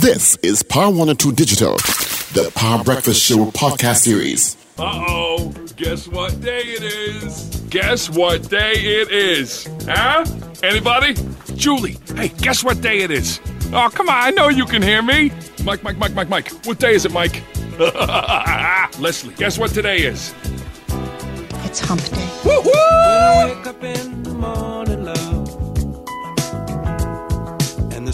This is Power 102 Digital, the Power Breakfast Show podcast series. Uh oh, guess what day it is? Guess what day it is? Huh? Anybody? Julie, hey, guess what day it is? Oh, come on, I know you can hear me. Mike, Mike, Mike, Mike, Mike. What day is it, Mike? Leslie, guess what today is? It's hump day. Woo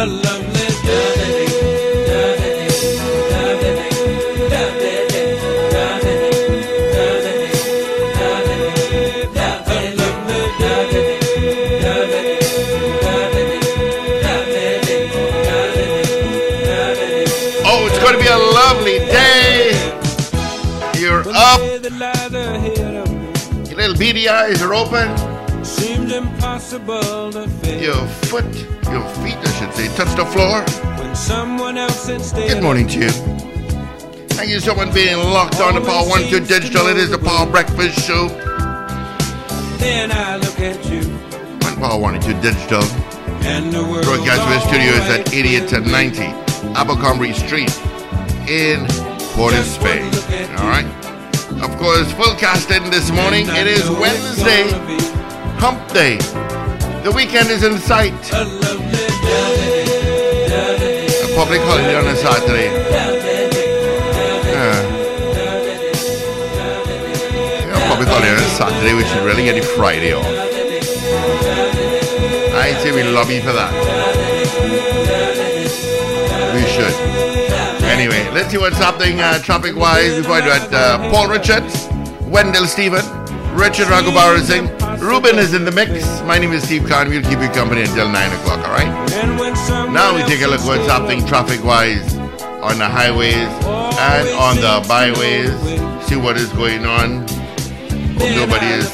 Oh, little beady eyes are open. seems impossible to face Your foot, your feet, I should say, touch the floor. when someone else instead. Good morning to you. Thank you so much for being locked on to Power 1 2 Digital. It is the Power Breakfast Show Then I look at you, on Power 1 2 Digital. and the world. Broadcast to the studios at 88 to 90 Abercrombie Street in Port of Spain. All right. Of course, full casting this morning. It is Wednesday, Hump Day. The weekend is in sight. A. Public holiday on a Saturday. Yeah. Public holiday on a Saturday. We should really get it Friday off. I say we lobby for that. We should. Anyway, let's see what's happening uh, traffic wise before I do it. Uh, Paul Richards, Wendell Stephen, Richard Ragoobarsingh, Ruben is in the mix. My name is Steve Khan. We'll keep you company until 9 o'clock, all right? Now we take a look what's happening traffic wise on the highways and on the byways. See what is going on. Hope nobody is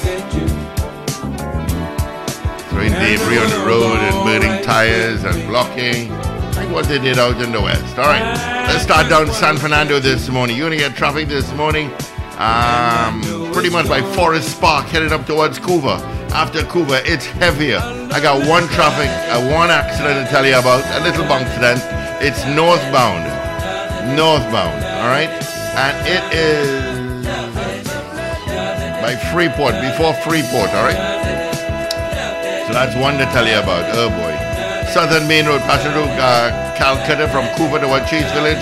throwing debris on the road and burning tires and blocking. Like what they did out in the west. All right, let's start down San Fernando this morning. You're gonna get traffic this morning. Um, pretty much by Forest Park, heading up towards Couva. After Couva, it's heavier. I got one traffic, uh, one accident to tell you about, a little bump accident. It's northbound, northbound. All right, and it is by Freeport, before Freeport. All right. So that's one to tell you about. Oh boy. Southern Main Road, passing through uh, Calcutta from Couva towards Chase Village.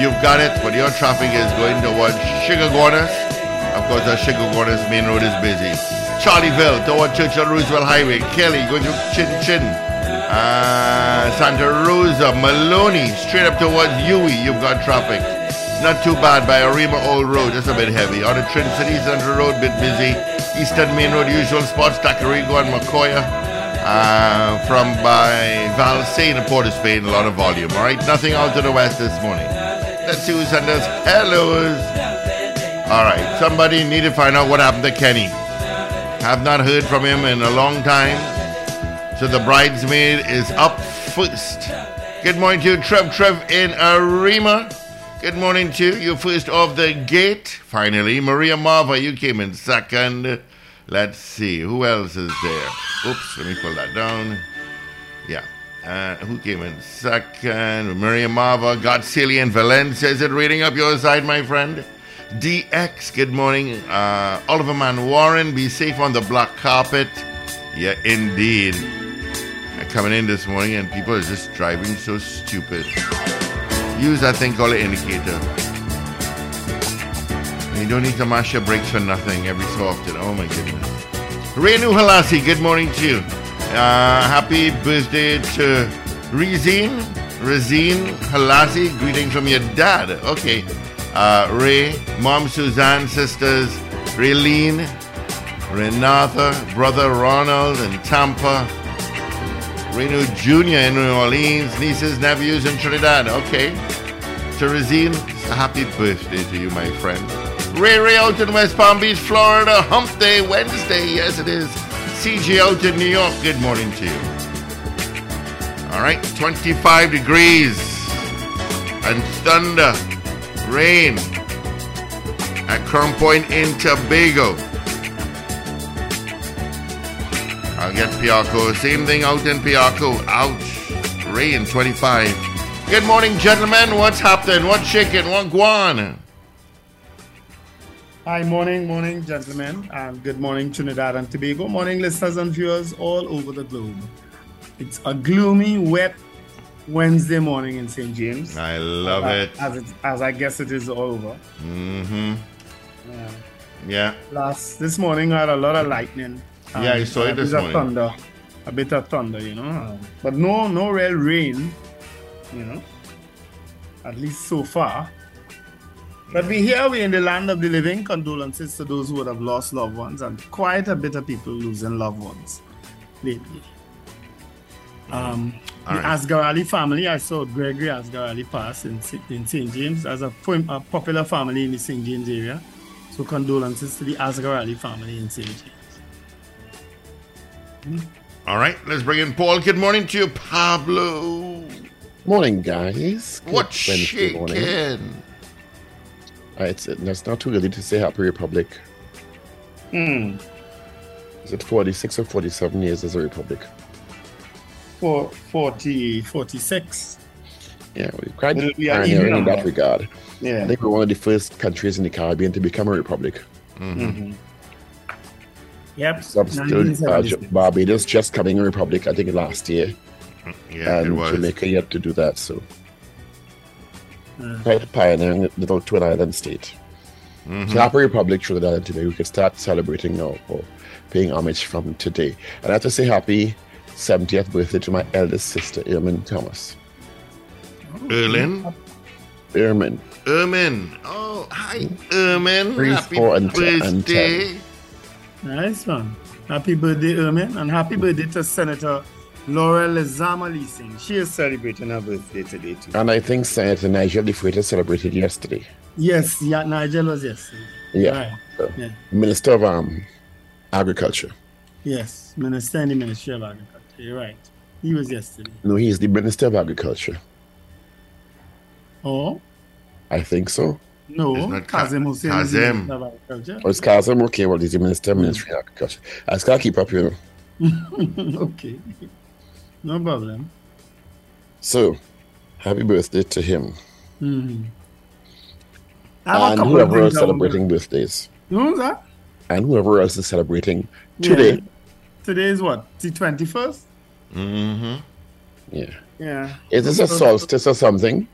You've got it, but your traffic is going towards Chaguanas. Of course, the Chaguanas Main Road is busy. Charlieville toward Churchill Roosevelt Highway. Kelly going to Chin Chin. Uh, Santa Rosa, Maloney, straight up towards Huey. You've got traffic. Not too bad by Arima Old Road, just a bit heavy. On the Trincity Central Road, bit busy. Eastern Main Road, usual spots, Tacarigua and Macoya. Uh, from by Valsayn to Port of Spain, a lot of volume. All right, nothing out to the west this morning. Let's see who sent us hellos. All right, somebody need to find out what happened to Kenny. Have not heard from him in a long time. So the bridesmaid is up first. Good morning to you, Trev Trev in Arima. Good morning to you, You first off the gate. Finally, Maria Marva, you came in second. Let's see, who else is there? Oops, let me pull that down. Yeah. Uh, who came in second? Maria Marva, and Valencia. Is it reading up your side, my friend? DX, good morning. Uh, Oliver Man Warren, be safe on the black carpet. Yeah, indeed. Uh, Coming in this morning, and people are just driving so stupid. Use that thing called an indicator. You don't need to mash your brakes for nothing every so often. Oh my goodness. Renu Halasi, good morning to you. Uh, happy birthday to Rezine. Rezine Halasi, greetings from your dad. Okay. Uh, Ray, mom Suzanne, sisters Raylene, Renata, brother Ronald in Tampa. Reno Jr. in New Orleans, nieces, nephews in Trinidad. Okay. Teresine, happy birthday to you, my friend. Ray Ray out in West Palm Beach, Florida. Hump Day, Wednesday. Yes, it is. CJ out in New York. Good morning to you. All right, 25 degrees and thunder, rain at Crown Point in Tobago. I'll get Piarco. Same thing out in Piarco. Ouch. Rain 25. Good morning, gentlemen. What's happening? What's shaking? What guan? Hi, morning, morning, gentlemen, and good morning, Trinidad and Tobago. Morning, listeners and viewers all over the globe. It's a gloomy, wet Wednesday morning in St. James. I love as, it. As, it, as I guess it is all over. Mm-hmm. Yeah. Yeah. Last this morning, I had a lot of lightning. Yeah, I saw it a this bit of morning. Thunder, a bit of thunder, you know, but no, no real rain, you know. At least so far. But we here, we in the land of the living. Condolences to those who would have lost loved ones, and quite a bit of people losing loved ones lately. Um, All the right. Asgarali family, I saw Gregory Asgarali pass in, St- in St. James as a, a popular family in the St. James area. So condolences to the Asgarali family in St. James. All right, let's bring in Paul. Good morning to you, Pablo. Morning, guys. Good What's Wednesday morning. shaking? Uh, it's, it's not too early to say Happy Republic. Hmm. Is it 46 or 47 years as a republic? For 40, 46. Yeah, we're quite It'll pioneering in that regard. Yeah. I think we're one of the first countries in the Caribbean to become a republic. Mhm. Yep. Still, uh, Barbados just coming a republic, I think, last year, Yeah, it and was. Jamaica yet to do that. So, Uh, quite pioneering little twin island state. Mhm. So, Happy Republic, Trinidad and Tobago, we can start celebrating now or paying homage from today. And I have to say, happy 70th birthday to my eldest sister, Irmin Thomas. Erlin? Irmin. Ermin. Oh, hi, Ermin. Three, Happy four, and ten- and birthday. Nice one. Happy birthday, Ermin, and happy birthday to Senator Laurel Lezama-Lee Sing. She is celebrating her birthday today, too. And I think Senator Nigel De Freitas celebrated yesterday. Yes, yeah, Nigel was yesterday. Yeah. Right. So, Yeah. Minister of um, Agriculture. Yes, Minister in the Ministry of Agriculture. You're right. He was yesterday. No, he's the Minister of Agriculture. Oh, I think so. no. It's not Ka- Kazim Hosein is the Minister of Agriculture. Or is Kazim okay? Well, he's the Minister of Ministry of Agriculture. I just gotta keep up, you know. okay. No problem. So, happy birthday to him. Mhm. I have a And whoever else things I want celebrating birthdays. to- Who's that? And whoever else is celebrating Yeah. today. Today is what? The 21st? Mm-hmm. Yeah. Yeah. Is this a solstice or something?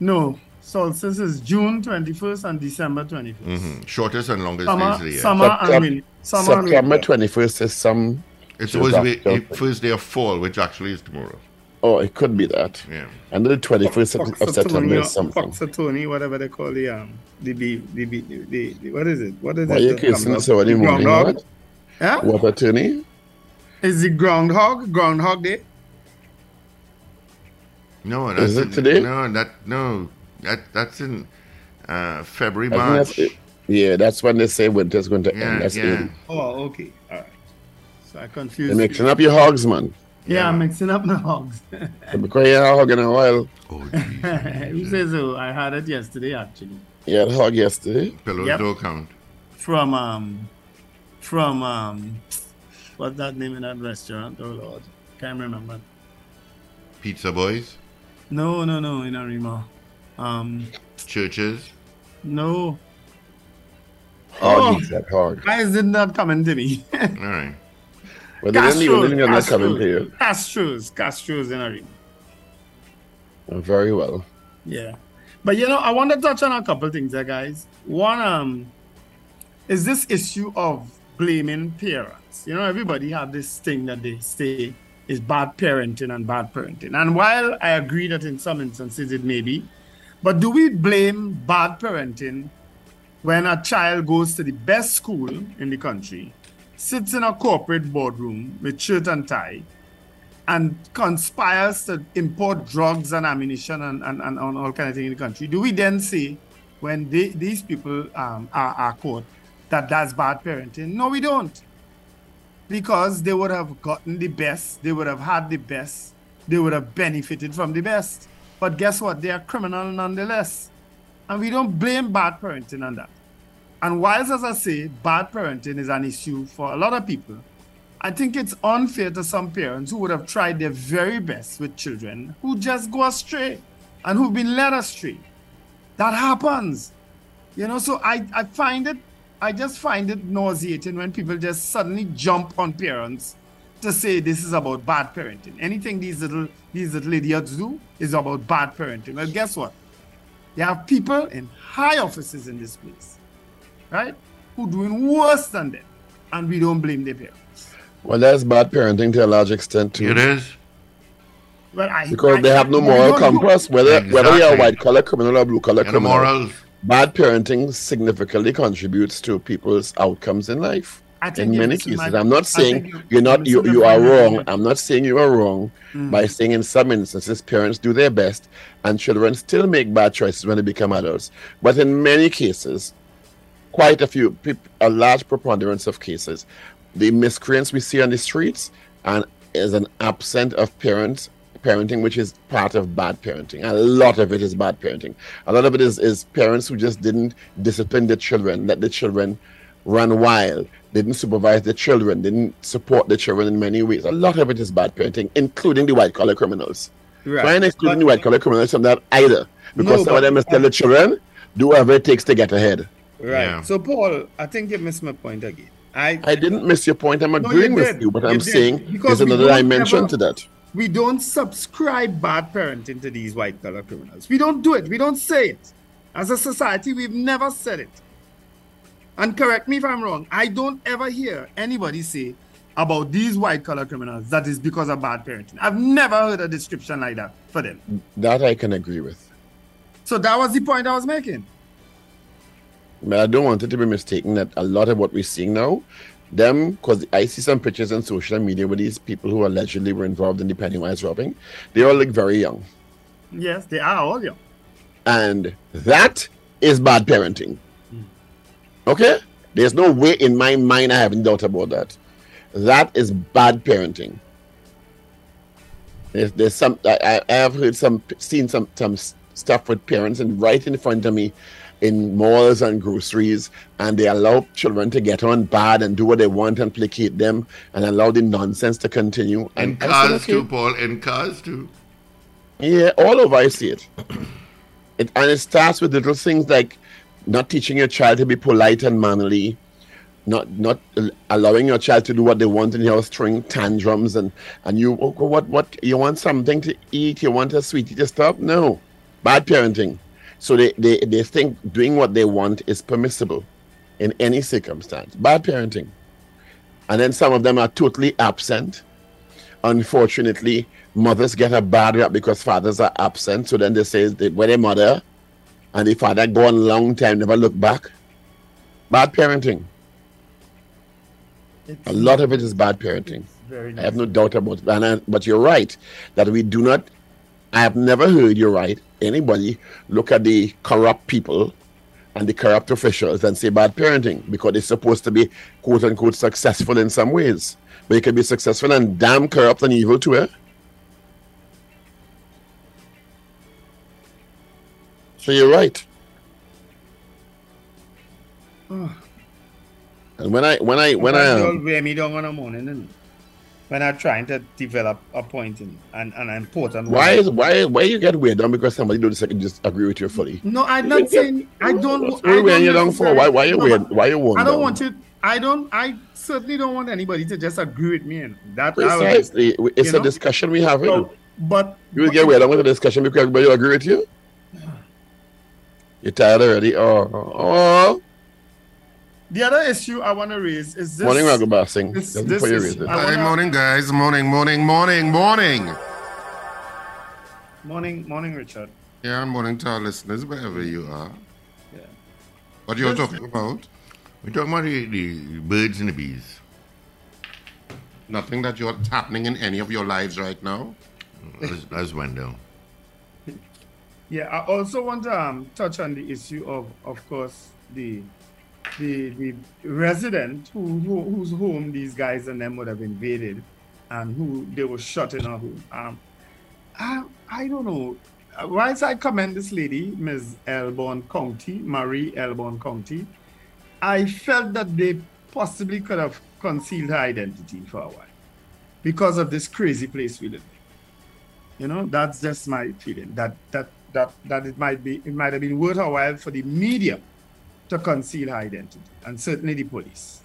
No. Solstice is June 21st and December 21st. Mm-hmm. Shortest and longest days of Summer, the year. summer September- and winter. Summer and winter. 21st is some. It's supposed to be the first day of fall, which actually is tomorrow. Oh, it could be that. Yeah. And the 21st of, of September is something. Foxatoni, whatever they call the um the the, the, the, the, the what is it? What is Why it? you kissing groundhog- so early morning? groundhog? What? Huh? What attorney? Is it groundhog groundhog day? No, that's Is it in- today? No, that no, that that's in uh, February, March. that's. Yeah, that's when they say winter's going to Yeah, end. That's yeah. it. Oh, okay. All right. So I You're confused. mixing up your hogs, man. Yeah, I'm mixing up my hogs. Because you had a hog in a while. Oh. Who says so? I had it yesterday actually. You had a hog yesterday. Pillows Yep. don't count. From um from um what's that name in that restaurant? Oh Lord. Can't remember. Pizza boys, No, no, no, in Arima. Um churches. no. Hog, Oh. he said hog. Guys did not come into me. All right. Well, they didn't even Castros, they're not coming to you. Castros, Castros in Arima. Oh, Very well. Yeah. But you know, I want to touch on a couple things there, guys. One, um, is this issue of blaming parents. You know, everybody have this thing that they say is bad parenting and bad parenting. And while I agree that in some instances it may be, but do we blame bad parenting when a child goes to the best school in the country, sits in a corporate boardroom with shirt and tie, and conspires to import drugs and ammunition and, and, and, and all kind of thing in the country, do we then say when they, these people um, are, are caught that that's bad parenting? No, we don't. Because they would have gotten the best, they would have had the best, they would have benefited from the best. But guess what? They are criminal nonetheless. And we don't blame bad parenting on that. And whilst, as I say, bad parenting is an issue for a lot of people, I think it's unfair to some parents who would have tried their very best with children who just go astray and who've been led astray. That happens. You know, so I, I find it, I just find it nauseating when people just suddenly jump on parents to say this is about bad parenting. Anything these little these little idiots do is about bad parenting. Well, guess what? You have people in high offices in this place, right, who doing worse than them, and we don't blame their parents. Well, that's bad parenting to a large extent too. It is. Well, I, Because I- they have no you moral don't- compass, whether whether you're a white collar criminal or blue collar And the criminal. morals. Bad parenting significantly contributes to people's outcomes in life. In many cases, my- I'm not saying you- you're not you, you are wrong. I'm not saying you are wrong Mm. by saying in some instances parents do their best and children still make bad choices when they become adults. But in many cases, quite a few, a large preponderance of cases, the miscreants we see on the streets and is an absent of parents parenting, which is part of bad parenting. A lot of it is bad parenting. A lot of it is, is parents who just didn't discipline the children, let the children run wild, didn't supervise the children, didn't support the children in many ways. A lot of it is bad parenting, including the white collar criminals. Right. Why not excluding the white collar criminals from that either? Because No, some of them is tell the children, do whatever it takes to get ahead. Right. Yeah. So, Paul, I think you missed my point again. I, I didn't miss your point. I'm No, you agreeing with you, but You I'm did. saying Because there's another don't dimension ever- to that. We don't subscribe bad parenting to these white collar criminals. We don't do it. We don't say it. As a society, we've never said it. And correct me if I'm wrong. I don't ever hear anybody say about these white collar criminals that is because of bad parenting. I've never heard a description like that for them. That I can agree with. So that was the point I was making. But I don't want it to be mistaken that a lot of what we're seeing now, them, because I see some pictures on social media with these people who allegedly were involved in the Pennywise robbing. They all look very young. Yes, they are all young. And that is bad parenting. Okay? There's no way in my mind I have any doubt about that. That is bad parenting. There's, there's some I, I I have heard some seen some some stuff with parents and right in front of me in malls and groceries and they allow children to get on bad and do what they want and placate them and allow the nonsense to continue. In And cars too, Paul. In cars too. Yeah, all over I see it. it. And it starts with little things like not teaching your child to be polite and manly, not not allowing your child to do what they want in the house, throwing tantrums and and you oh, what what you want something to eat, you want a sweetie to stop? No, bad parenting. So they, they, they think doing what they want is permissible in any circumstance. Bad parenting. And then some of them are totally absent unfortunately, mothers get a bad rap because fathers are absent. So then they say they were their mother and the father go on a long time, never look back. Bad parenting. It's A lot of it is bad parenting. very I have no doubt about it. And I, but you're right that we do not. I have never heard you're right. Anybody look at the corrupt people and the corrupt officials and say bad parenting because they're supposed to be quote unquote successful in some ways. But you can be successful and damn corrupt and evil too, eh? So you're right. and when I when I when I um, when I'm trying to develop a point in, and, and an important. Why is why why you get weird down because somebody don't second just agree with you fully? No, I'm not saying I don't. What's I don't you're down for? Why why you No, weird? Why you worn I don't down? want to. I don't. I certainly don't want anybody to just agree with me. And that I would- Precisely. It's a know? discussion we have. So, So, but you will get weird down with the discussion because everybody will agree with you. You're tired already. Oh, oh. oh. The other issue I want to raise is this. Morning, Ragoobarsingh. this- Just this is- raise it. I Hey, wanna- morning, guys. Morning, morning, morning, morning. Morning, morning, Richard. Yeah, morning to our listeners, wherever you are. Yeah. What you're Yes. talking about? We're talking about the, the birds and the bees. Nothing that you're happening in any of your lives right now. That's, that's Wendell. Yeah, I also want to um, touch on the issue of, of course, the the the resident who, who whose home these guys and them would have invaded, and who they were shot in a home. Um, I, I don't know. Uh, Whilst I commend this lady, Ms. Elborn County, Marie Elborn County, I felt that they possibly could have concealed her identity for a while because of this crazy place we live in. You know, that's just my feeling. That that that that it might be it might have been worth a while for the media to conceal her identity, and certainly the police.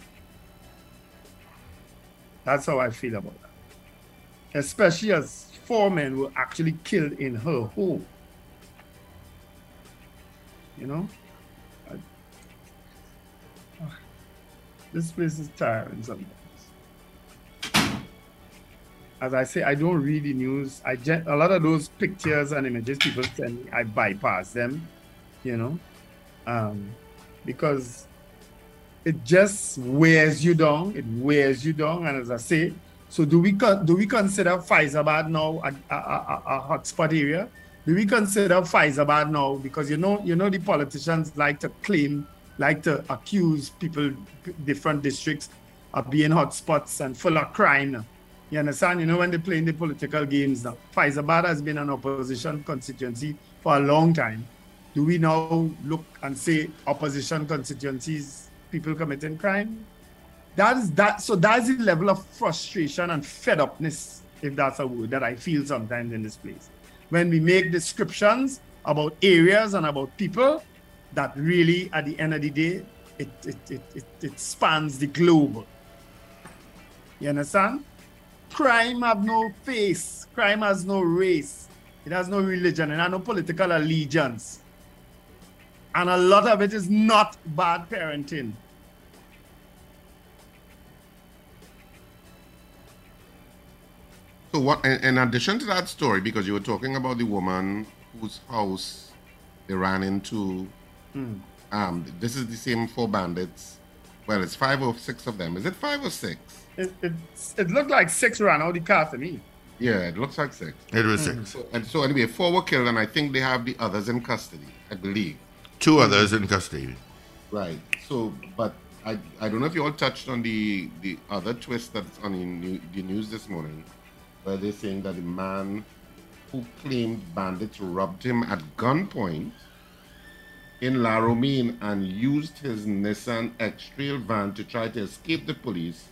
That's how I feel about that. Especially as four men were actually killed in her home. You know? I- this place is tiring sometimes. As I say, I don't read the news. I a lot of those pictures and images people send me, I bypass them, you know, um, because it just wears you down. It wears you down. And as I say, so do we do we consider Fyzabad now a, a, a, a hotspot area? Do we consider Fyzabad now because you know you know the politicians like to claim, like to accuse people, different districts of being hotspots and full of crime. You understand? You know when they play in the political games now. Fyzabad has been an opposition constituency for a long time. Do we now look and say opposition constituencies, people committing crime? That is that. So that's the level of frustration and fed upness, if that's a word, that I feel sometimes in this place. When we make descriptions about areas and about people, that really, at the end of the day, it it, it, it, it spans the globe. You understand? Crime have no face. Crime has no race. It has no religion. Has no political allegiance. And a lot of it is not bad parenting. So what? In, in addition to that story, because you were talking about the woman whose house they ran into, um, this is the same four bandits. Well, it's five or six of them. Is it five or six? It, it's, it looked like six ran out the car to me. Yeah, it looks like six. It was six. So, and so anyway, four were killed, and I think they have the others in custody. I believe. Two others in custody. Right. So, but I, I don't know if you all touched on the the other twist that's on the, new, the news this morning, where they're saying that the man who claimed bandits robbed him at gunpoint in La Romaine and used his Nissan X-Trail van to try to escape the police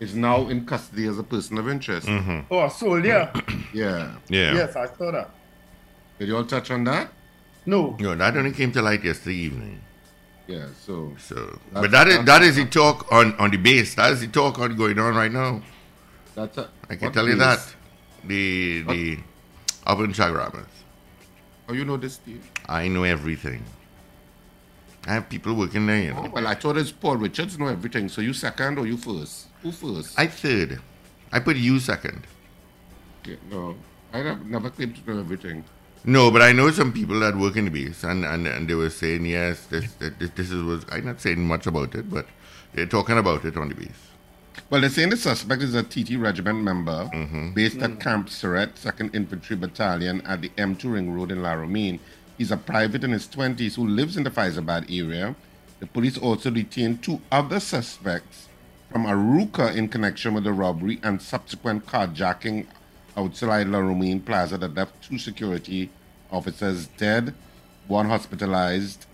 is now in custody as a person of interest. Mm-hmm. Oh, a soldier. Yeah. Yeah. Yes, I saw that. Did you all touch on that? No. No, that only came to light yesterday evening. Yeah. So So, but that is that is the talk on on the base. That is the talk on going on right now. that's a, I can what tell you that. The the up in Chaguaramas. Oh, you know this, Steve? I know everything. I have people working there, you Oh, know. well, I thought it's Paul Richards know everything. So you second or you first? Who first? I third. I put you second. Yeah, no, I have never claimed to know everything. No, but I know some people that work in the base, and, and, and they were saying yes, this this, this is was. I'm not saying much about it, but they're talking about it on the base. Well, they're saying the suspect is a TT regiment member mm-hmm. based at mm. Camp Surrett, 2nd Infantry Battalion at the M2 Ring Road in La Romaine. He's a private in his 20s who lives in the Fyzabad area. The police also detained two other suspects from Arouca in connection with the robbery and subsequent carjacking outside La Romaine Plaza that left two security officers dead, one hospitalized,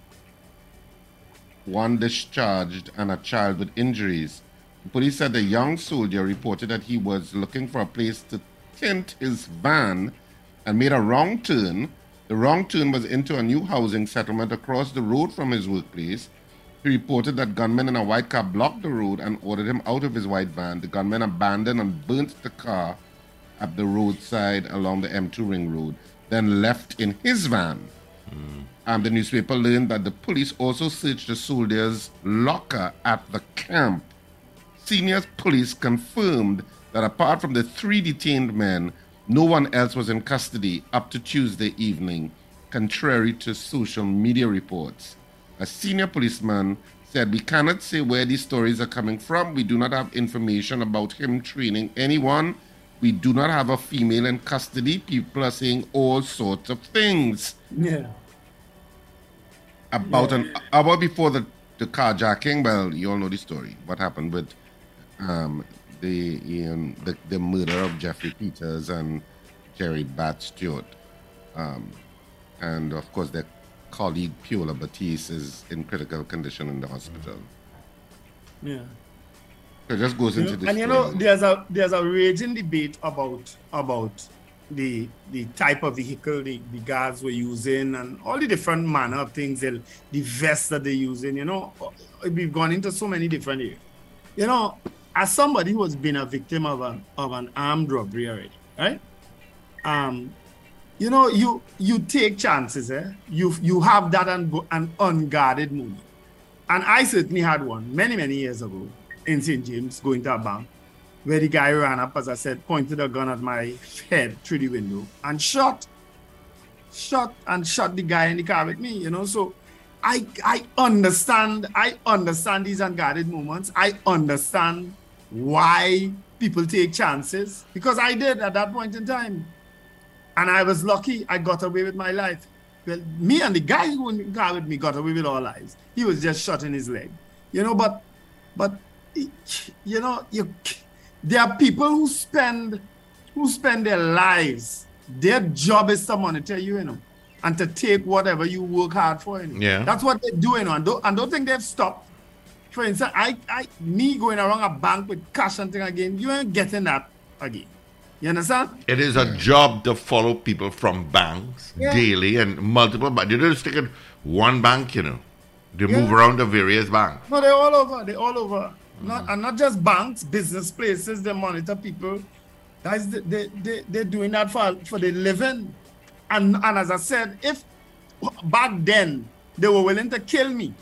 one discharged, and a child with injuries. The police said the young soldier reported that he was looking for a place to tint his van and made a wrong turn. The wrong turn was into a new housing settlement across the road from his workplace. He reported that gunmen in a white car blocked the road and ordered him out of his white van. The gunmen abandoned and burnt the car at the roadside along the M2 Ring Road, then left in his van. Um, the newspaper learned that the police also searched the soldier's locker at the camp. Senior police confirmed that apart from the three detained men, no one else was in custody up to Tuesday evening, contrary to social media reports. A senior policeman said, We cannot say where these stories are coming from. We do not have information about him training anyone. We do not have a female in custody. People are saying all sorts of things. Yeah. About an hour before the, the carjacking, well, you all know the story. What happened with um, the, um, the the murder of Jeffrey Peters and Jerry Bat Stewart. Um, and of course, their colleague Piola Batiste is in critical condition in the hospital. Yeah. It just goes into the and you know, there's a there's a raging debate about about the the type of vehicle the, the guards were using and all the different manner of things, the, the vests that they're using. You know, we've gone into so many different areas. You know, as somebody who has been a victim of an of an armed robbery already, right? Um, you know, you you take chances, eh? You you have that un- an unguarded moment. And I certainly had one many, many years ago in St. James going to a bank where the guy ran up, as I said, pointed a gun at my head through the window and shot, shot and shot the guy in the car with me, you know. So I I understand, I understand these unguarded moments. I understand why people take chances because I did at that point in time. And I was lucky I got away with my life. Well, me and the guy who in with me got away with our lives. He was just shot in his leg. You know, but but you know, you there are people who spend who spend their lives. Their job is to monitor you, you know, and to take whatever you work hard for. You know? Yeah. That's what they're doing, and don't, and don't think they've stopped. For instance, I, I, me going around a bank with cash and thing again, you ain't getting that again. You understand? It is a job to follow people from banks Yeah. daily and multiple banks. They don't stick at one bank, you know. They move around the various banks. No, they're all over. They're all over. Not and not just banks, business places. They monitor people. Guys, they they they they're doing that for for the living. And and as I said, if back then they were willing to kill me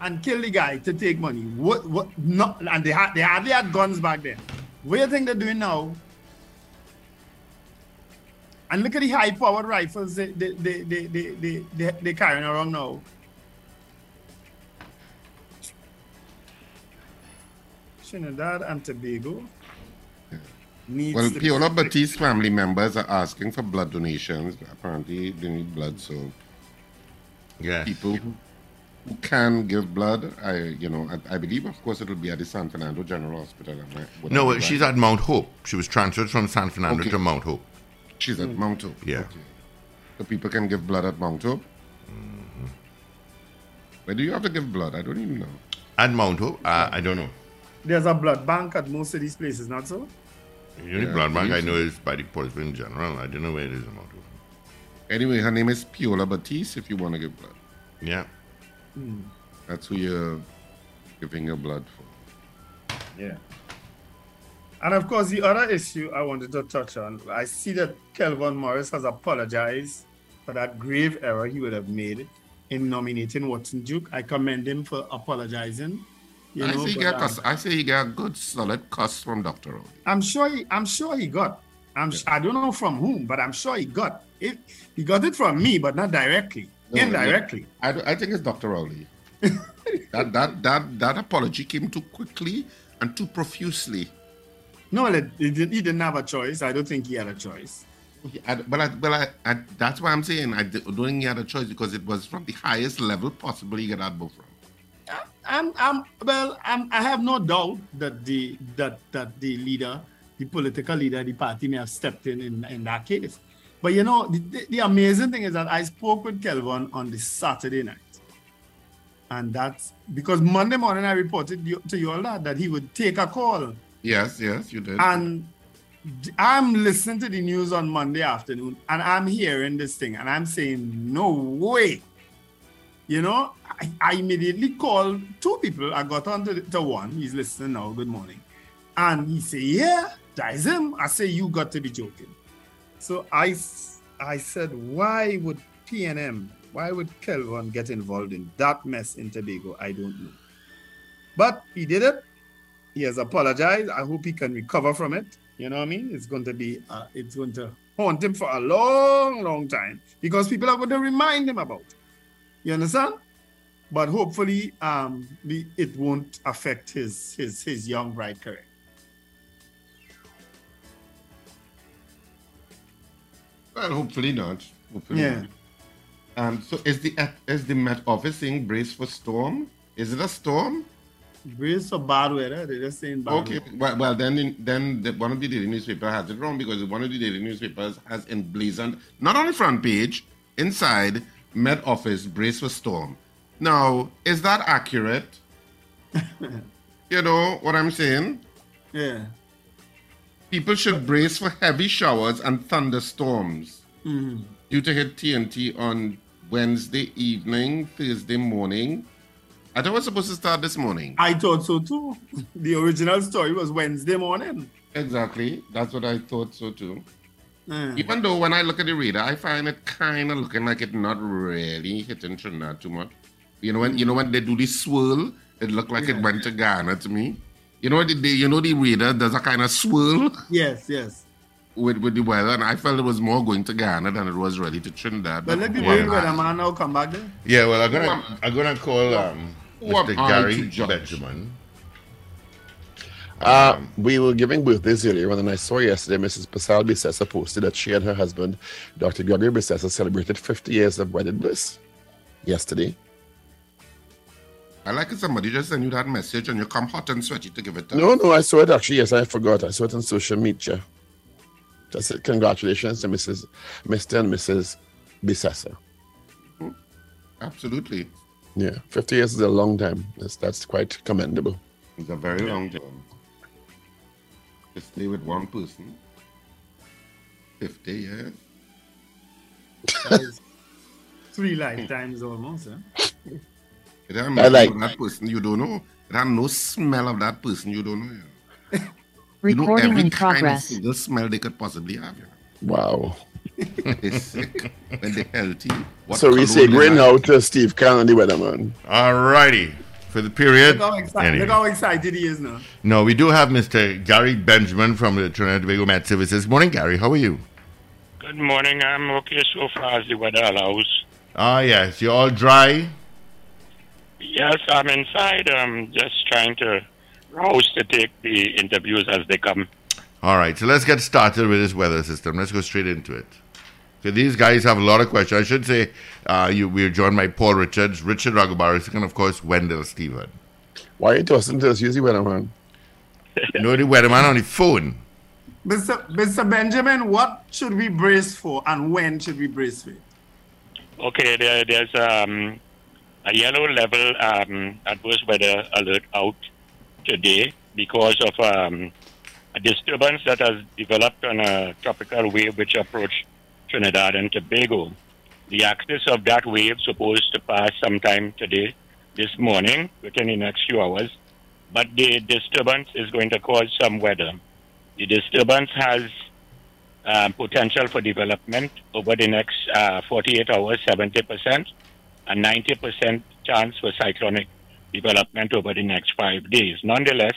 and kill the guy to take money, what what not and they had they hardly had guns back then. What do you think they're doing now? And look at the high powered rifles they they they they they they, they, they carrying around now. Trinidad and Tobago needs Well, to- Piola Batiste's family members are asking for blood donations. Apparently, they need blood, so Yeah. people who, who can give blood, I you know, I, I believe, of course, it will be at the San Fernando General Hospital. I- No, be she's at Mount Hope. She was transferred from San Fernando Okay. to Mount Hope. She's at Mount Hope. Yeah. Okay. So people can give blood at Mount Hope. Mm-hmm. Where do you have to give blood? I don't even know. At Mount Hope, uh, I don't know. There's a blood bank at most of these places, not so? The only Yeah, blood bank I know so. is by the Portsmouth General. I don't know where it is in Mount Anyway, her name is Piola Batiste. If you want to give blood, Yeah. Hmm. that's who you're giving your blood for. Yeah. And of course, the other issue I wanted to touch on, I see that Kelvin Morris has apologized for that grave error he would have made in nominating Watson Duke. I commend him for apologizing. You I know, say he got um, cuss. I say he got a good solid cuss from Doctor O. I'm sure he, I'm sure he got. I'm s- I don't know from whom, but I'm sure he got it. He got it from me, but not directly, No, indirectly. I, I think it's Dr. Rowley. that, that that that apology came too quickly and too profusely. No, he didn't, he didn't have a choice. I don't think he had a choice. I, but I, but I, I, that's why I'm saying I don't think he had a choice because it was from the highest level possible he could have both from. I'm, I'm well. I'm, I have no doubt that the that that the leader, the political leader, the party may have stepped in in, in that case. But you know, the, the, amazing thing is that I spoke with Kelvin on the Saturday night, and that's because Monday morning I reported to you all that that he would take a call, Yes, yes, you did. and I'm listening to the news on Monday afternoon, and I'm hearing this thing, and I'm saying, no way. You know, I, I immediately called two people. I got on to, to one. He's listening now. Good morning. And he said, Yeah, that is him. I say, You got to be joking. So I, I said, Why would PNM, why would Kelvin get involved in that mess in Tobago? I don't know. But he did it. He has apologized. I hope he can recover from it. You know what I mean? It's going to be, uh, it's going to haunt him for a long, long time because people are going to remind him about it. You understand? but hopefully um, the, it won't affect his his his young bride career. Well, hopefully not. Hopefully Yeah. not. Um, so is the is the Met Office saying brace for storm? Is it a storm? Brace for bad weather. They're just saying bad Okay, weather. well, well then in- then the, one of the daily newspaper has it wrong because one of the daily newspapers has emblazoned not on the front page, inside Met Office brace for storm. Now, is that accurate? you know what I'm saying? Yeah. People should brace for heavy showers and thunderstorms Mhm. due to hit TNT on Wednesday evening, Thursday morning. I thought it was supposed to start this morning. I thought so too. The original story was Wednesday morning. Exactly. That's what I thought so too. Yeah. Even though when I look at the radar, I find it kind of looking like it not really hitting Trinidad too much. You know when you know when they do the swirl, it looked like it went to Ghana to me. You know the, the you know the radar does a kind of swirl Yes, yes. with with the weather, and I felt it was more going to Ghana than it was really to Trinidad. But let me who am bring where I? the man now come back then. Yeah, well, I'm gonna I'm gonna call um, Mr. Gary to judge? Benjamin. Uh, we were giving birthdays earlier, and I saw yesterday Mrs. Persad-Bissessar posted that she and her husband, Dr. Gregory Bissessar, celebrated 50 years of wedded bliss yesterday. I like it somebody just send you that message and you come hot and sweaty to give it to No, no, I saw it actually. Yes, I forgot. I saw it on social media. Just said congratulations to Mrs. Mr. and Mrs. Bissessar. Absolutely. Yeah, 50 years is a long time. That's, that's quite commendable. It's a very long time. To stay with one person. 50 years. That is Three lifetimes almost. Huh? It had I nothing like- of that person you don't know. It had no smell of that person you don't know. You know, You know Recording every in kind of progress. single smell they could possibly have. You Wow. They're sick when they're healthy. What so we say they great like. now to Steve Cannon, the weatherman. All righty, for the period. Look how, excited, Anyway. look how excited he is now. No, we do have Mr. Gary Benjamin from the Trinidad and Tobago Met Services. Morning, Gary. How are you? Good morning. I'm okay so far as the weather allows. Ah, yes. You're all dry. Yes, I'm inside. I'm just trying to rouse to take the interviews as they come. All right, so let's get started with this weather system. Let's go straight into it. So these guys have a lot of questions. I should say uh, you, we're joined by Paul Richards, Richard Ragabaris, and of course Wendell Stephen. Why are you tossing to us? Use the weatherman. You know the weatherman on the phone. Mr. Mr. Benjamin, what should we brace for and when should we brace for? Okay, there, there's um, a yellow level um, adverse weather alert out today because of um, a disturbance that has developed on a tropical wave which approached Trinidad and Tobago. The axis of that wave supposed to pass sometime today, this morning, within the next few hours, but the disturbance is going to cause some weather. The disturbance has um, potential for development over the next uh, 48 hours, 70%, and 90% chance for cyclonic development over the next five days. Nonetheless,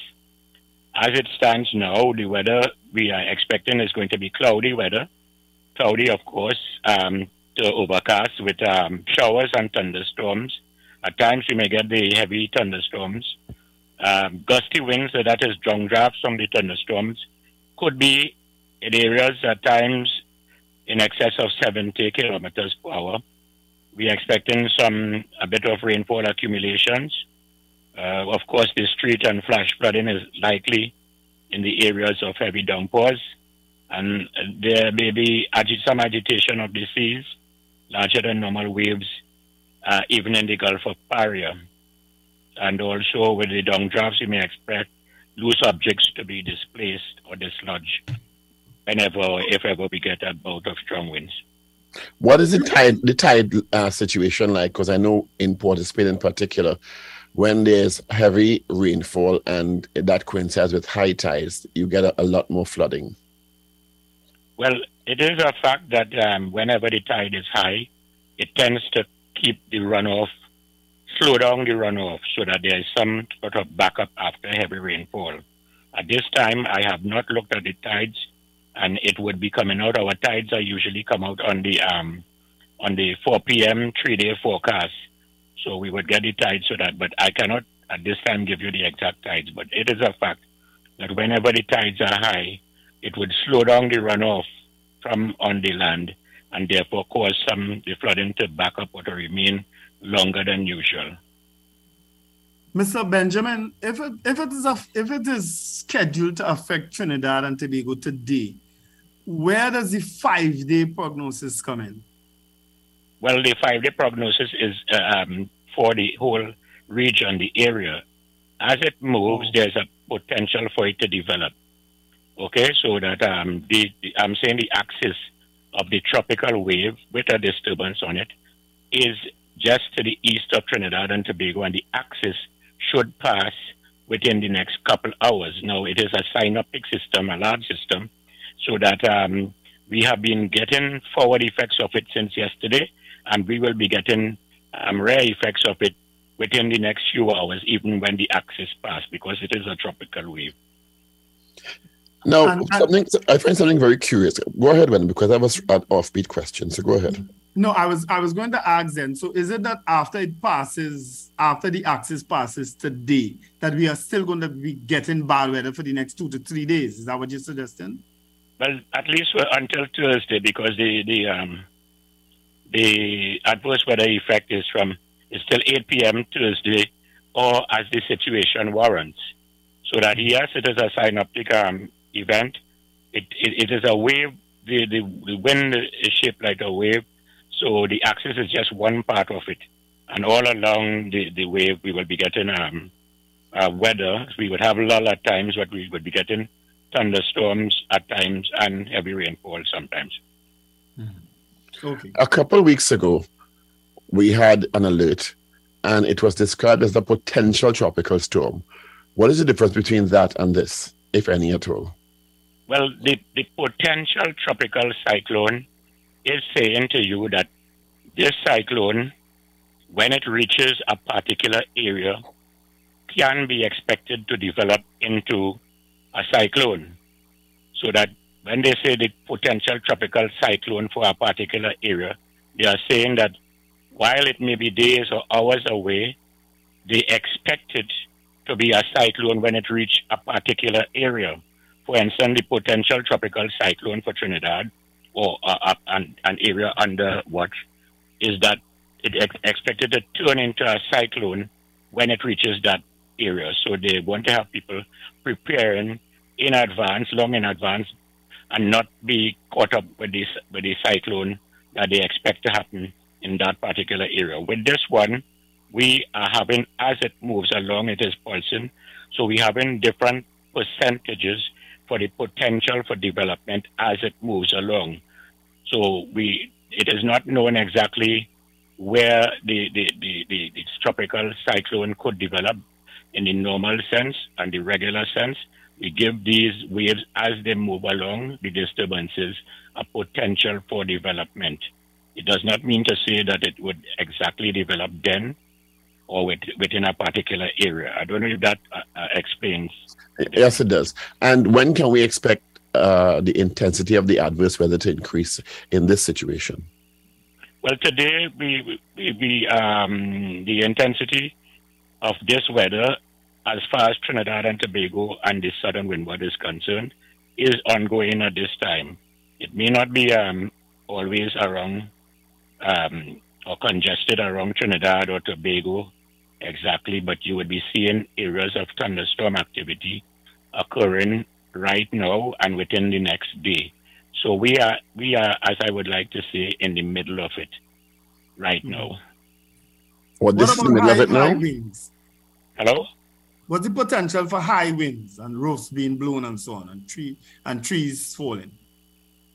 as it stands now, the weather we are expecting is going to be cloudy weather. Cloudy, of course, um, to overcast with um, showers and thunderstorms. At times, we may get the heavy thunderstorms. Um, gusty winds, so that is strong drafts from the thunderstorms, could be in areas at times in excess of 70 kilometers per hour. We're expecting some a bit of rainfall accumulations. Uh, of course, the street and flash flooding is likely in the areas of heavy downpours, and there may be agi- some agitation of the seas, larger than normal waves, uh, even in the Gulf of Paria. And also with the downdrafts, you may expect loose objects to be displaced or dislodged whenever, if ever, we get a bout of strong winds. What is the tide the tide uh, situation like? Because I know in Port of Spain in particular, when there's heavy rainfall and that coincides with high tides, you get a, a lot more flooding. Well, it is a fact that um, whenever the tide is high, it tends to keep the runoff, slow down the runoff so that there is some sort of backup after heavy rainfall. At this time, I have not looked at the tides, and it would be coming out. Our tides are usually come out on the um, on the 4 p.m. three-day forecast So we would get the tides so that, but I cannot at this time give you the exact tides, but it is a fact that whenever the tides are high, it would slow down the runoff from on the land and therefore cause some the flooding to back up or to remain longer than usual. Mr. Benjamin, if it, if it is a, if it is scheduled to affect Trinidad and Tobago today, where does the five day prognosis come in? Well, the five day prognosis is uh, um, for the whole region, the area. As it moves, there's a potential for it to develop. Okay, so that um, the, the I'm saying the axis of the tropical wave with a disturbance on it is just to the east of Trinidad and Tobago, and the axis should pass within the next couple hours. Now, it is a synoptic system, a large system, so that um, we have been getting forward effects of it since yesterday, and we will be getting um, rare effects of it within the next few hours, even when the axis pass, because it is a tropical wave. Now, And- and- something I find something very curious. Go ahead, Ben, because I was an offbeat question. So go ahead. No, I was I was going to ask then. So is it that after it passes, after the axis passes today, that we are still going to be getting bad weather for the next two to three days? Is that what you're suggesting? Well, at least until Thursday, because the the um, the adverse weather effect is from is till 8 p.m. Thursday, or as the situation warrants. So that yes, it is a synoptic um, event. It, it it is a wave. The, the the wind is shaped like a wave. So the axis is just one part of it, and all along the, the wave we will be getting um, uh, weather. We would have lull at times, but we would be getting thunderstorms at times and heavy rainfall sometimes. Okay. A couple of weeks ago, we had an alert, and it was described as a potential tropical storm. What is the difference between that and this, if any at all? Well, the, the potential tropical cyclone is saying to you that this cyclone, when it reaches a particular area, can be expected to develop into a cyclone. So that when they say the potential tropical cyclone for a particular area, they are saying that while it may be days or hours away, they expect it to be a cyclone when it reaches a particular area. For instance, the potential tropical cyclone for Trinidad or uh, an, an area under watch is that it ex- expected to turn into a cyclone when it reaches that area. So they want to have people preparing in advance, long in advance, and not be caught up with this with the cyclone that they expect to happen in that particular area. With this one, we are having as it moves along, it is pulsing. So we having different percentages for the potential for development as it moves along. So we it is not known exactly where the, the, the, the, the tropical cyclone could develop in the normal sense and the regular sense. We give these waves as they move along, the disturbances, a potential for development. It does not mean to say that it would exactly develop then or with, within a particular area. I don't know if that uh, uh, explains. Yes, it does. And when can we expect uh, the intensity of the adverse weather to increase in this situation? Well, today we, we, we um, the intensity of this weather, as far as Trinidad and Tobago and the southern windward is concerned, is ongoing at this time. It may not be um, always around um, or congested around Trinidad or Tobago exactly, but you would be seeing areas of thunderstorm activity occurring right now and within the next day. So we are we are, as I would like to say, in the middle of it right now. What, this is the middle of it now? winds? Hello. What's the potential for high winds and roofs being blown and so on, and tree and trees falling?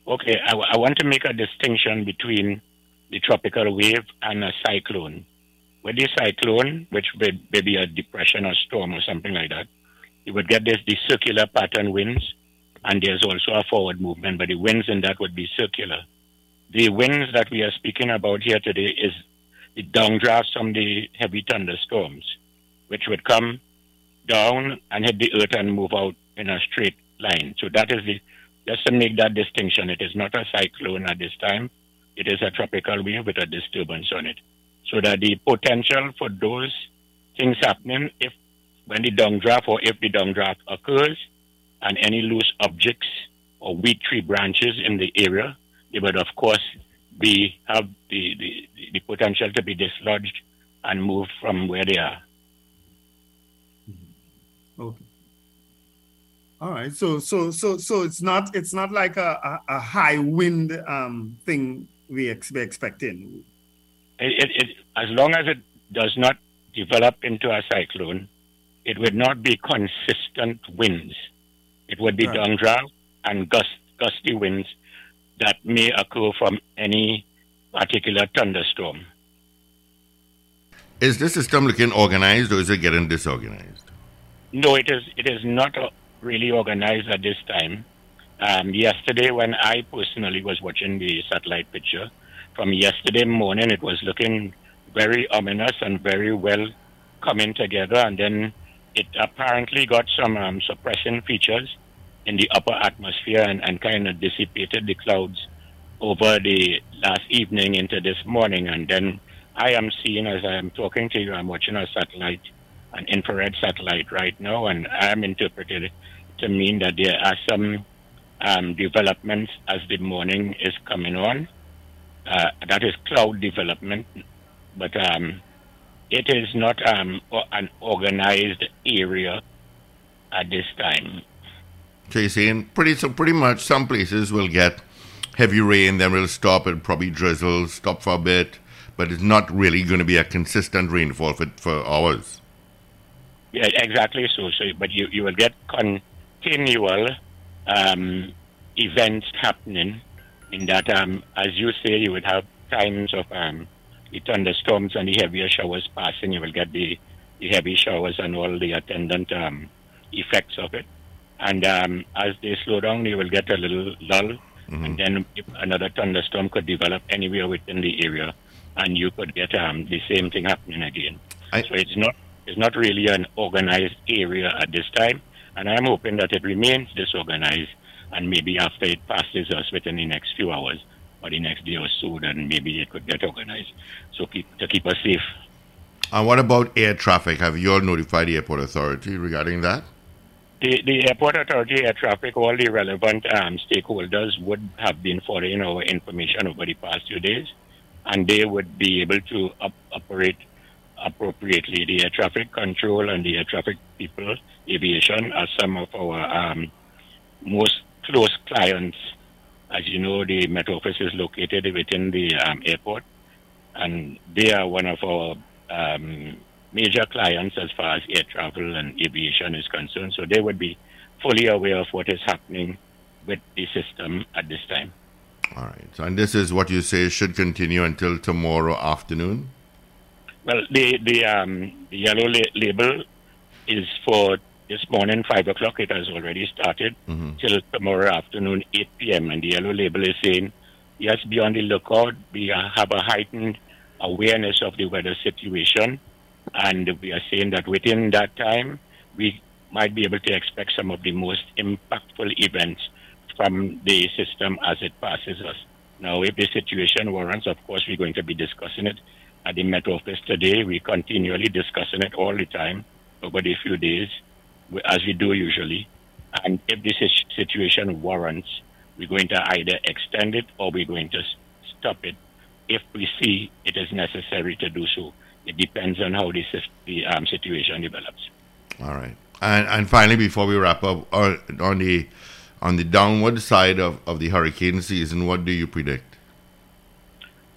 Okay, I, I want to make a distinction between the tropical wave and a cyclone. With the cyclone, which may, be a depression or storm or something like that, you would get this the circular pattern winds, and there's also a forward movement, but the winds in that would be circular. The winds that we are speaking about here today is the downdrafts from the heavy thunderstorms, which would come down and hit the earth and move out in a straight line. So that is the just to make that distinction. It is not a cyclone at this time. It is a tropical wave with a disturbance on it. so that the potential for those things happening, if when the downdraft or if the downdraft occurs, and any loose objects or weed tree branches in the area, they would of course be have the, the, the potential to be dislodged and moved from where they are. Okay. All right. So so so so it's not it's not like a, a, a high wind um thing we ex- we're expecting. It, it, it, as long as it does not develop into a cyclone, it would not be consistent winds. It would be Right. downdraft and gust, gusty winds that may occur from any particular thunderstorm. Is this system looking organized or is it getting disorganized? No, it is. It is not uh, really organized at this time. Um, yesterday, when I personally was watching the satellite picture, from yesterday morning, it was looking very ominous and very well coming together. And then it apparently got some um, suppression features in the upper atmosphere and, and kind of dissipated the clouds over the last evening into this morning. And then I am seeing, as I am talking to you, I'm watching a satellite, an infrared satellite right now, and I am interpreting it to mean that there are some um, developments as the morning is coming on. Uh, that is cloud development, but um, it is not um, an organized area at this time. So you're saying pretty so pretty much some places will get heavy rain, then will stop and probably drizzle, stop for a bit, but it's not really going to be a consistent rainfall for, for hours. Yeah, exactly so. So, but you, you will get continual um, events happening in that, um, as you say, you would have times of um, the thunderstorms and the heavier showers passing. You will get the, the heavy showers and all the attendant um, effects of it. And um, as they slow down, you will get a little lull, and then another thunderstorm could develop anywhere within the area, and you could get um, the same thing happening again. I- so it's not it's not really an organized area at this time, and I'm hoping that it remains disorganized, and maybe after it passes us within the next few hours or the next day or so, then maybe it could get organized. So keep to keep us safe. And what about air traffic? Have you all notified the airport authority regarding that? The, the airport authority, air traffic, all the relevant um, stakeholders would have been following our information over the past few days, and they would be able to op- operate appropriately. The air traffic control and the air traffic people, aviation, are some of our um, most close clients. As you know, the Met Office is located within the um, airport, and they are one of our um, major clients as far as air travel and aviation is concerned. So they would be fully aware of what is happening with the system at this time. All right. And this is what you say should continue until tomorrow afternoon? Well, the the um, the yellow la- label is for this morning, five o'clock. It has already started till tomorrow afternoon, eight p.m. And the yellow label is saying, yes, be on the lookout. We have a heightened awareness of the weather situation, and we are saying that within that time, we might be able to expect some of the most impactful events from the system as it passes us. Now, if the situation warrants, of course, we're going to be discussing it at the Met Office today. We're continually discussing it all the time over the few days, as we do usually. And if this situation warrants, we're going to either extend it or we're going to stop it if we see it is necessary to do so. It depends on how this, the um, situation develops. All right. And, and finally, before we wrap up, on, on the on the downward side of, of the hurricane season, what do you predict?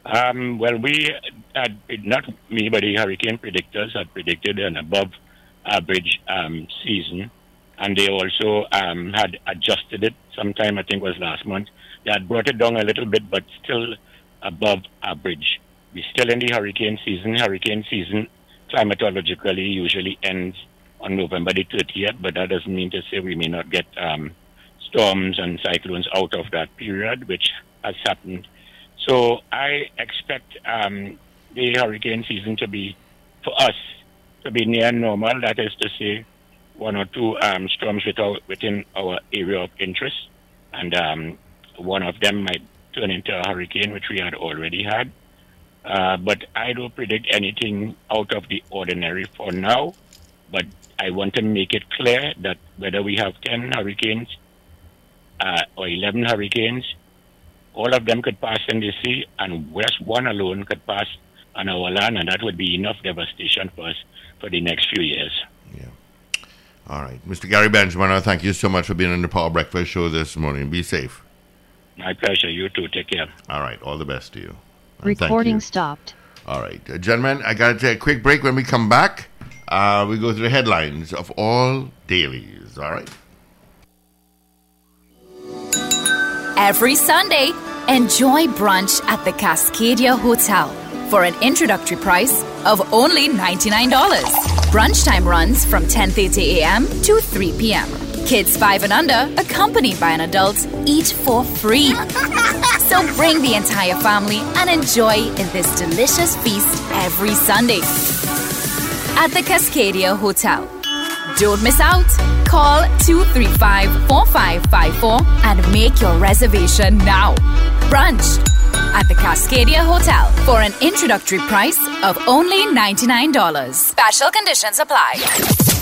Um, well, we had, not me, but the hurricane predictors had predicted an above average um, season, and they also um, had adjusted it sometime, I think was last month. They had brought it down a little bit, but still above average. We're still in the hurricane season. Hurricane season climatologically usually ends on November the 30th, but that doesn't mean to say we may not get um, storms and cyclones out of that period, which has happened. So I expect um, the hurricane season to be, for us, to be near normal. That is to say, one or two um, storms without, within our area of interest, and um, one of them might turn into a hurricane, which we had already had. Uh, but I don't predict anything out of the ordinary for now. But I want to make it clear that whether we have 10 hurricanes uh, or 11 hurricanes, all of them could pass in the sea, and West one alone could pass on our land, and that would be enough devastation for us for the next few years. Yeah. All right. Mr. Gary Benjamin, thank you so much for being on the Power Breakfast Show this morning. Be safe. My pleasure. You too. Take care. All right. All the best to you. And Recording you. stopped. All right. Uh, gentlemen, I got to take a quick break. When we come back, uh, we go through the headlines of all dailies. All right. Every Sunday, enjoy brunch at the Cascadia Hotel for an introductory price of only $99. Brunch time runs from 10:30 a.m. to 3 p.m. Kids 5 and under, accompanied by an adult, eat for free. so bring the entire family and enjoy in this delicious feast every Sunday at the Cascadia Hotel. Don't miss out. Call 235 4554 and make your reservation now. Brunch at the Cascadia Hotel for an introductory price of only $99. Special conditions apply.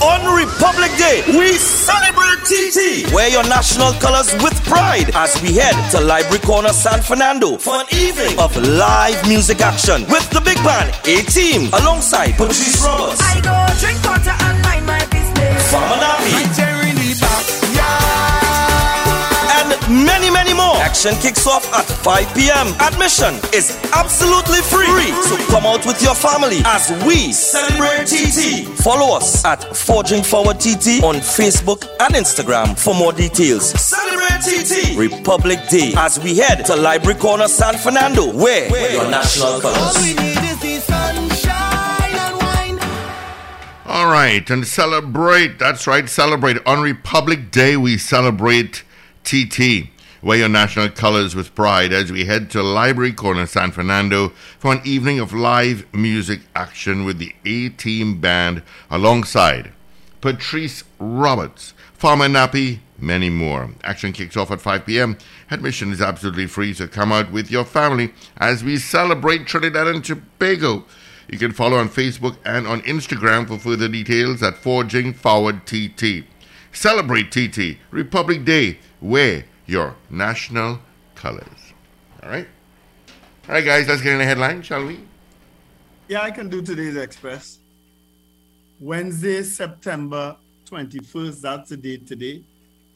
On Republic Day, we celebrate TT. Wear your national colors with pride as we head to Library Corner San Fernando for an evening of live music action with the big band A Team alongside Patrice Roberts. I go drink water and And many, many more. Action kicks off at 5 p.m. Admission is absolutely free. So come out with your family as we celebrate TT. Follow us at Forging Forward TT on Facebook and Instagram for more details. Celebrate TT. Republic Day as we head to Library Corner San Fernando. Where your national colors. Right, and celebrate. That's right, celebrate. On Republic Day, we celebrate TT. Wear your national colors with pride as we head to Library Corner, San Fernando for an evening of live music action with the A Team Band alongside Patrice Roberts, Farmer Nappy, many more. Action kicks off at 5 p.m. Admission is absolutely free, so come out with your family as we celebrate Trinidad and Tobago. You can follow on Facebook and on Instagram for further details at Forging Forward TT. Celebrate TT, Republic Day, wear your national colors. All right? All right, guys, let's get in the headline, shall we? Yeah, I can do today's Express. Wednesday, September 21st, that's the date today.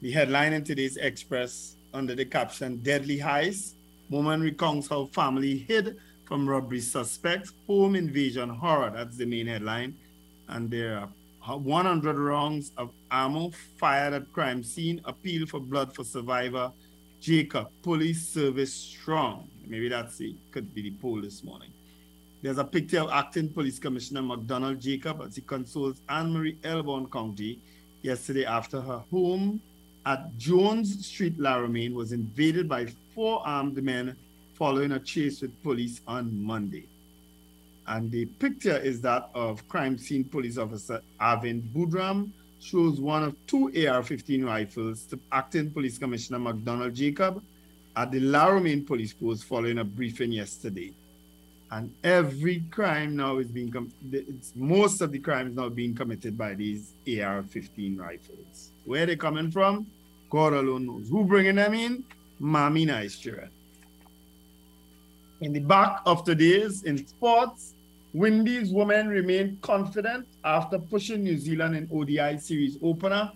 The headline in today's Express under the caption Deadly Heist. Woman recounts how family hid from robbery suspects. Home invasion horror. That's the main headline. And there are 100 rounds of ammo fired at crime scene. Appeal for blood for survivor Jacob. Police service strong. Maybe that's it. Could be the poll this morning. There's a picture of acting police commissioner McDonald Jacob as he consoles Anne Marie Elborn County yesterday after her home at Jones Street, La Romaine, was invaded by four armed men following a chase with police on Monday. And the picture is that of crime scene police officer Arvind Budram, shows one of two AR-15 rifles to acting police commissioner McDonald Jacob at the La Romaine Police Post following a briefing yesterday. And every crime now is being, most of the crimes now being committed by these AR-15 rifles. Where they coming from? God alone knows. Who bringing them in? Mommy nice children. In the back of today's in sports, Windies women remain confident after pushing New Zealand in ODI series opener.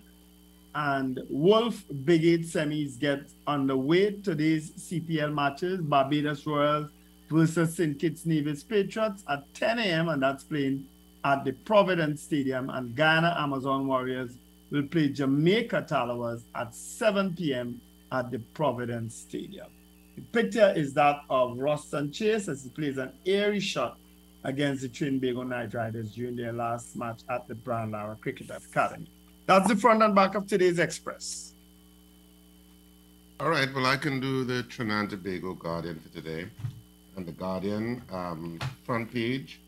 And Wolf Big Eight semis get underway. Today's CPL matches Barbados Royals versus St. Kitts Nevis Patriots at 10 a.m. and that's playing at the Providence Stadium. And Guyana Amazon Warriors will play Jamaica Tallawahs at 7 p.m. at the Providence Stadium. Picture is that of Roston Chase as he plays an airy shot against the Trinbago Knight Riders during their last match at the Brian Lara Cricket Academy. That's the front and back of today's Express. All right, well, I can do the Trinidad Tobago Guardian for today. And the Guardian um, front page,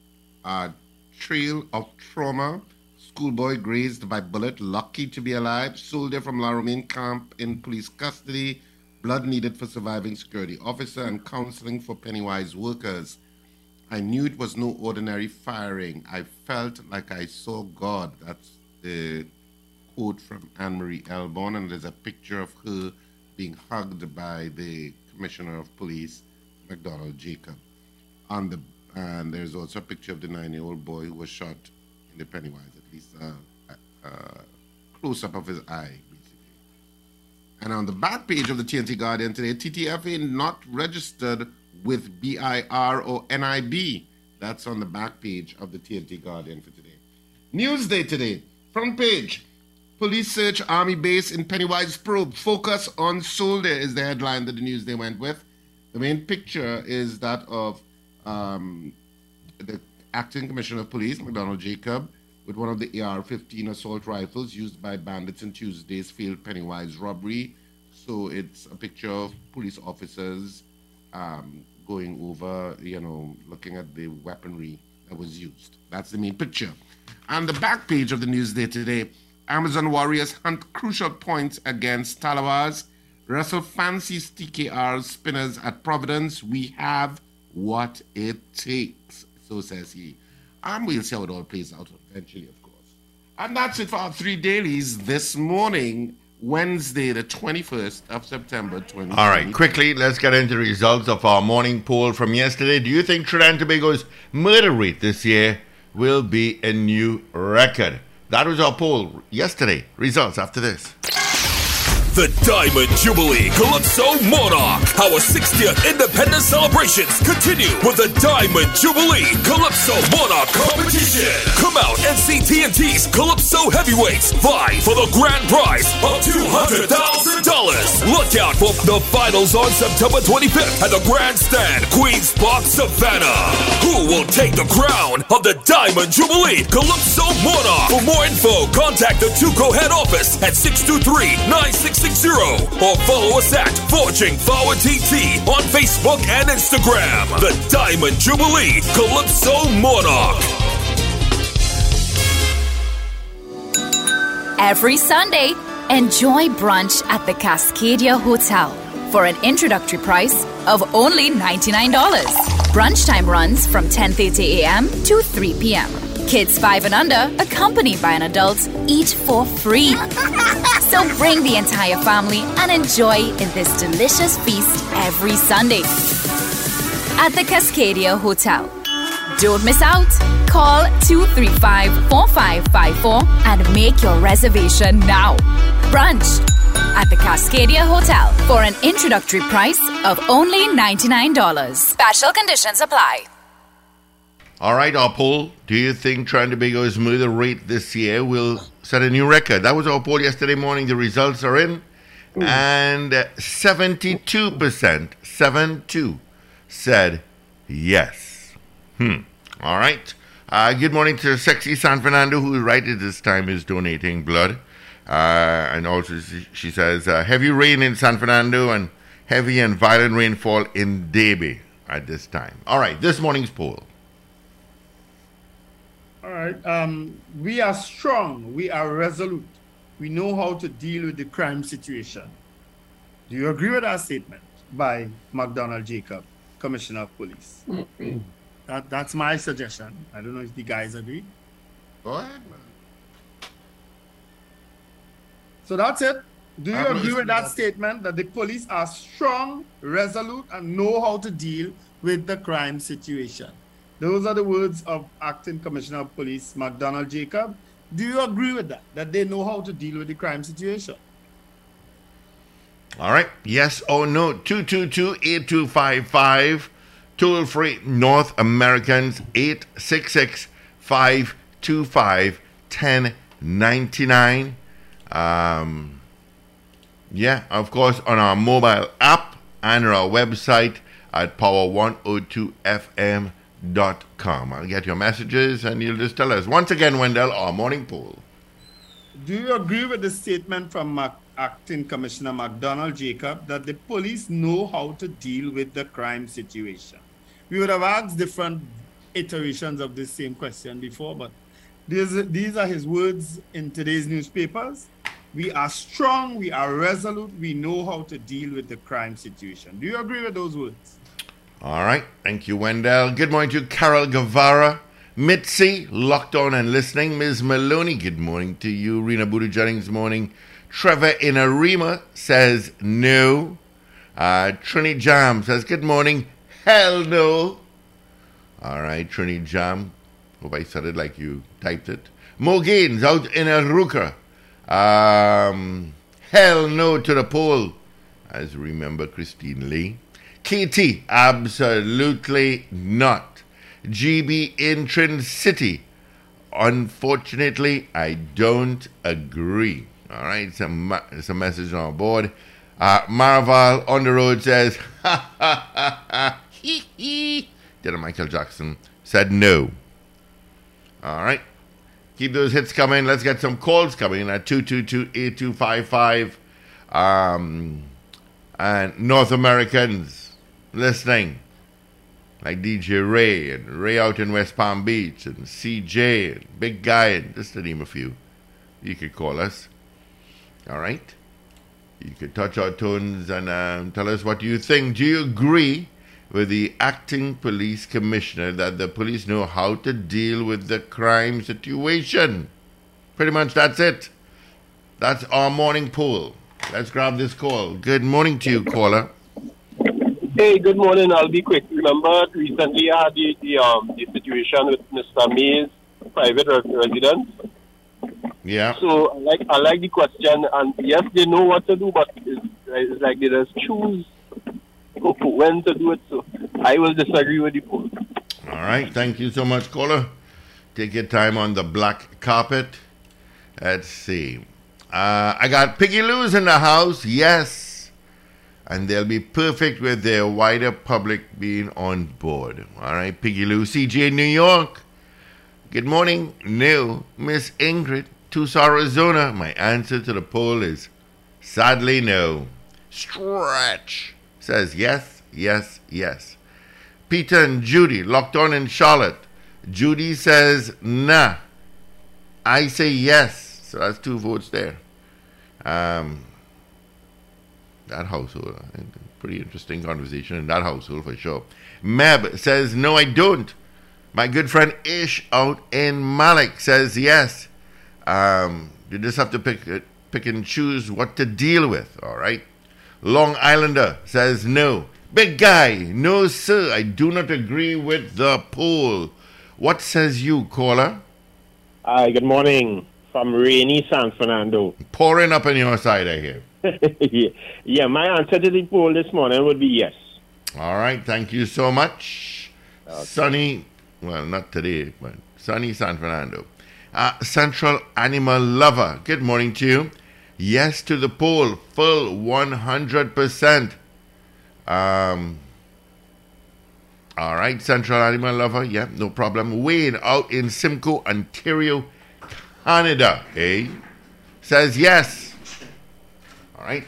uh, trail of trauma. Schoolboy grazed by bullet, lucky to be alive. Soldier from La Romaine camp in police custody. Blood needed for surviving security officer and counseling for Pennywise workers. I knew it was no ordinary firing. I felt like I saw God. That's the quote from Anne Marie Elborn, and there's a picture of her being hugged by the Commissioner of Police, McDonald Jacob. On the and there's also a picture of the nine-year-old boy who was shot in the Pennywise, at least uh, a, a close-up of his eye. And on the back page of the TNT Guardian today, TTFA not registered with BIR or NIB. That's on the back page of the TNT Guardian for today. Newsday today, front page. Police search army base in Pennywise probe. Focus on soldier is the headline that the Newsday went with. The main picture is that of um, the acting commissioner of police, McDonald Jacob, with one of the AR 15 assault rifles used by bandits in Tuesday's failed Pennywise robbery. So it's a picture of police officers um, going over, you know, looking at the weaponry that was used. That's the main picture. On the back page of the Newsday today, Amazon warriors hunt crucial points against Tallawahs. Russell fancies TKR spinners at Providence. We have what it takes, so says he. And we'll see how it all plays out eventually, of course. And that's it for our three dailies this morning, Wednesday, the 21st of September, 2020. All right, quickly, let's get into the results of our morning poll from yesterday. Do you think Trinidad and Tobago's murder rate this year will be a new record? That was our poll yesterday. Results after this. The Diamond Jubilee Calypso Monarch. Our 60th independence celebrations continue with the Diamond Jubilee Calypso Monarch competition. Come out and see TNT's Calypso heavyweights vie for the grand prize of $200,000. Look out for the finals on September 25th at the Grandstand, Queen's Park, Savannah. Who will take the crown of the Diamond Jubilee Calypso Monarch? For more info, contact the Tuco head office at 623 9660 or follow us at Forging Forward TT on Facebook and Instagram. The Diamond Jubilee Calypso Monarch. Every Sunday, enjoy brunch at the Cascadia Hotel for an introductory price of only $99. Brunch time runs from 10:30 a.m. to 3 p.m. Kids 5 and under, accompanied by an adult, eat for free. So bring the entire family and enjoy in this delicious feast every Sunday at the Cascadia Hotel. Don't miss out. Call 235 4554 and make your reservation now. Brunch at the Cascadia Hotel for an introductory price of only $99. Special conditions apply. All right, our poll. Do you think trying to be a smoother rate this year will set a new record? That was our poll yesterday morning. The results are in. And uh, 72%, 72, said yes. Hmm. All right. Uh, good morning to Sexy San Fernando, who right at this time is donating blood. Uh, and also, she, says, uh, heavy rain in San Fernando and heavy and violent rainfall in Davie at this time. All right, this morning's poll. All right. Um, we are strong. We are resolute. We know how to deal with the crime situation. Do you agree with that statement by McDonald Jacob, Commissioner of Police? that, that's my suggestion. I don't know if the guys agree. Go ahead, man. So that's it. Do you I'm agree with that statement that the police are strong, resolute, and know how to deal with the crime situation? Those are the words of Acting Commissioner of Police McDonald Jacob. Do you agree with that? That they know how to deal with the crime situation? All right. Yes or no? 222 8255. Toll free North Americans 866 525 1099. Um, yeah, of course, on our mobile app and our website at power102fm.com. I'll get your messages and you'll just tell us. Once again, Wendell, our morning poll. Do you agree with the statement from Mac- Acting Commissioner McDonald Jacob that the police know how to deal with the crime situation? We would have asked different iterations of this same question before, but these, these are his words in today's newspapers. We are strong, we are resolute, we know how to deal with the crime situation. Do you agree with those words? All right. Thank you, Wendell. Good morning to Carol Guevara. Mitzi, locked on and listening. Ms. Maloney, good morning to you. Rena Budu Jennings, morning. Trevor in Arima says no. Uh, Trini Jam says good morning. Hell no. All right, Trini Jam. Hope I said it like you typed it. Mo Gaines out in Arouca. Um, hell no to the poll. As you remember, Christine Lee. KT, absolutely not. GB in Trincity. Unfortunately, I don't agree. All right, it's a, it's a message on board. Uh, Marval on the road says, ha ha ha ha, hee hee. Michael Jackson said no. All right, keep those hits coming. Let's get some calls coming at 222-8255. Um, and North Americans listening, like DJ Ray and Ray out in West Palm Beach and CJ and Big Guy and just to name a few. You could call us. All right. You could touch our tones and um, tell us what you think. Do you agree with the acting police commissioner that the police know how to deal with the crime situation? Pretty much that's it. That's our morning pool. Let's grab this call. Good morning to you, caller. Hey, good morning. I'll be quick. Remember, recently I had the, the, um, the situation with Mr. May's private re- residence. Yeah. So I like I like the question, and yes, they know what to do, but it's, it's like they just choose when to do it. So I will disagree with the poll. All right. Thank you so much, caller. Take your time on the black carpet. Let's see. Uh, I got Piggy Lou's in the house. Yes. And they'll be perfect with their wider public being on board. All right. Piggy Lou, CJ New York. Good morning. No. Miss Ingrid, Tucson, Arizona. My answer to the poll is sadly no. Stretch says yes, yes, yes. Peter and Judy locked on in Charlotte. Judy says nah. I say yes. So that's two votes there. Um, that household, pretty interesting conversation in that household for sure. Meb says no, I don't. My good friend Ish out in Malik says yes. Um, you just have to pick uh, pick and choose what to deal with. All right. Long Islander says no. Big guy, no sir. I do not agree with the poll. What says you, caller? Hi, good morning from rainy San Fernando. Pouring up on your side, I hear. yeah, yeah, my answer to the poll this morning would be yes. All right, thank you so much. Sunny, well, not today, but sunny San Fernando. Uh, Central Animal Lover, good morning to you. Yes to the poll, full 100%. Um, all right, Central Animal Lover, yeah, no problem. Wayne out in Simcoe, Ontario, Canada, eh? Says yes. All right.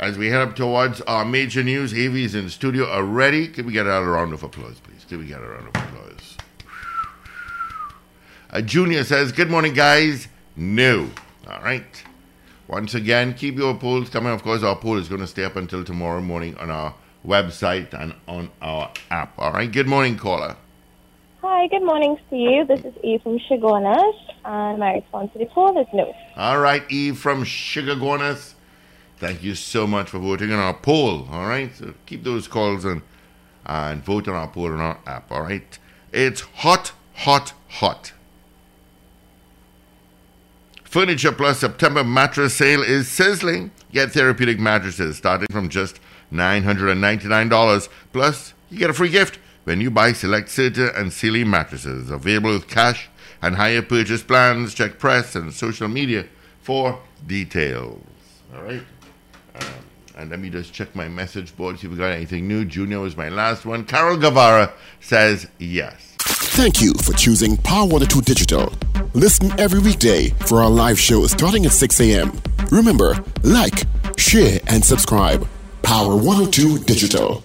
As we head up towards our major news, Avi's in studio already. Can we get a round of applause, please? Can we get a round of applause? Uh, Junior says, Good morning, guys. No. All right. Once again, keep your polls coming. Of course, our poll is going to stay up until tomorrow morning on our website and on our app. All right. Good morning, caller. Hi, good morning, Steve. This is Eve from Chaguanas, and my response to the poll is no. All right, Eve from Sugar Sugargonas. Thank you so much for voting on our poll. All right, so keep those calls and and vote on our poll on our app. All right, it's hot, hot, hot. Furniture Plus September mattress sale is sizzling. Get therapeutic mattresses starting from just $999. Plus, you get a free gift when you buy select Serta and Sealy mattresses. Available with cash and higher purchase plans. Check press and social media for details. All right. Um, and let me just check my message board, see if we got anything new. Junior was my last one. Carol Guevara says yes. Thank you for choosing Power 102 Digital. Listen every weekday for our live show starting at 6 a.m. Remember, like, share, and subscribe. Power 102 Digital.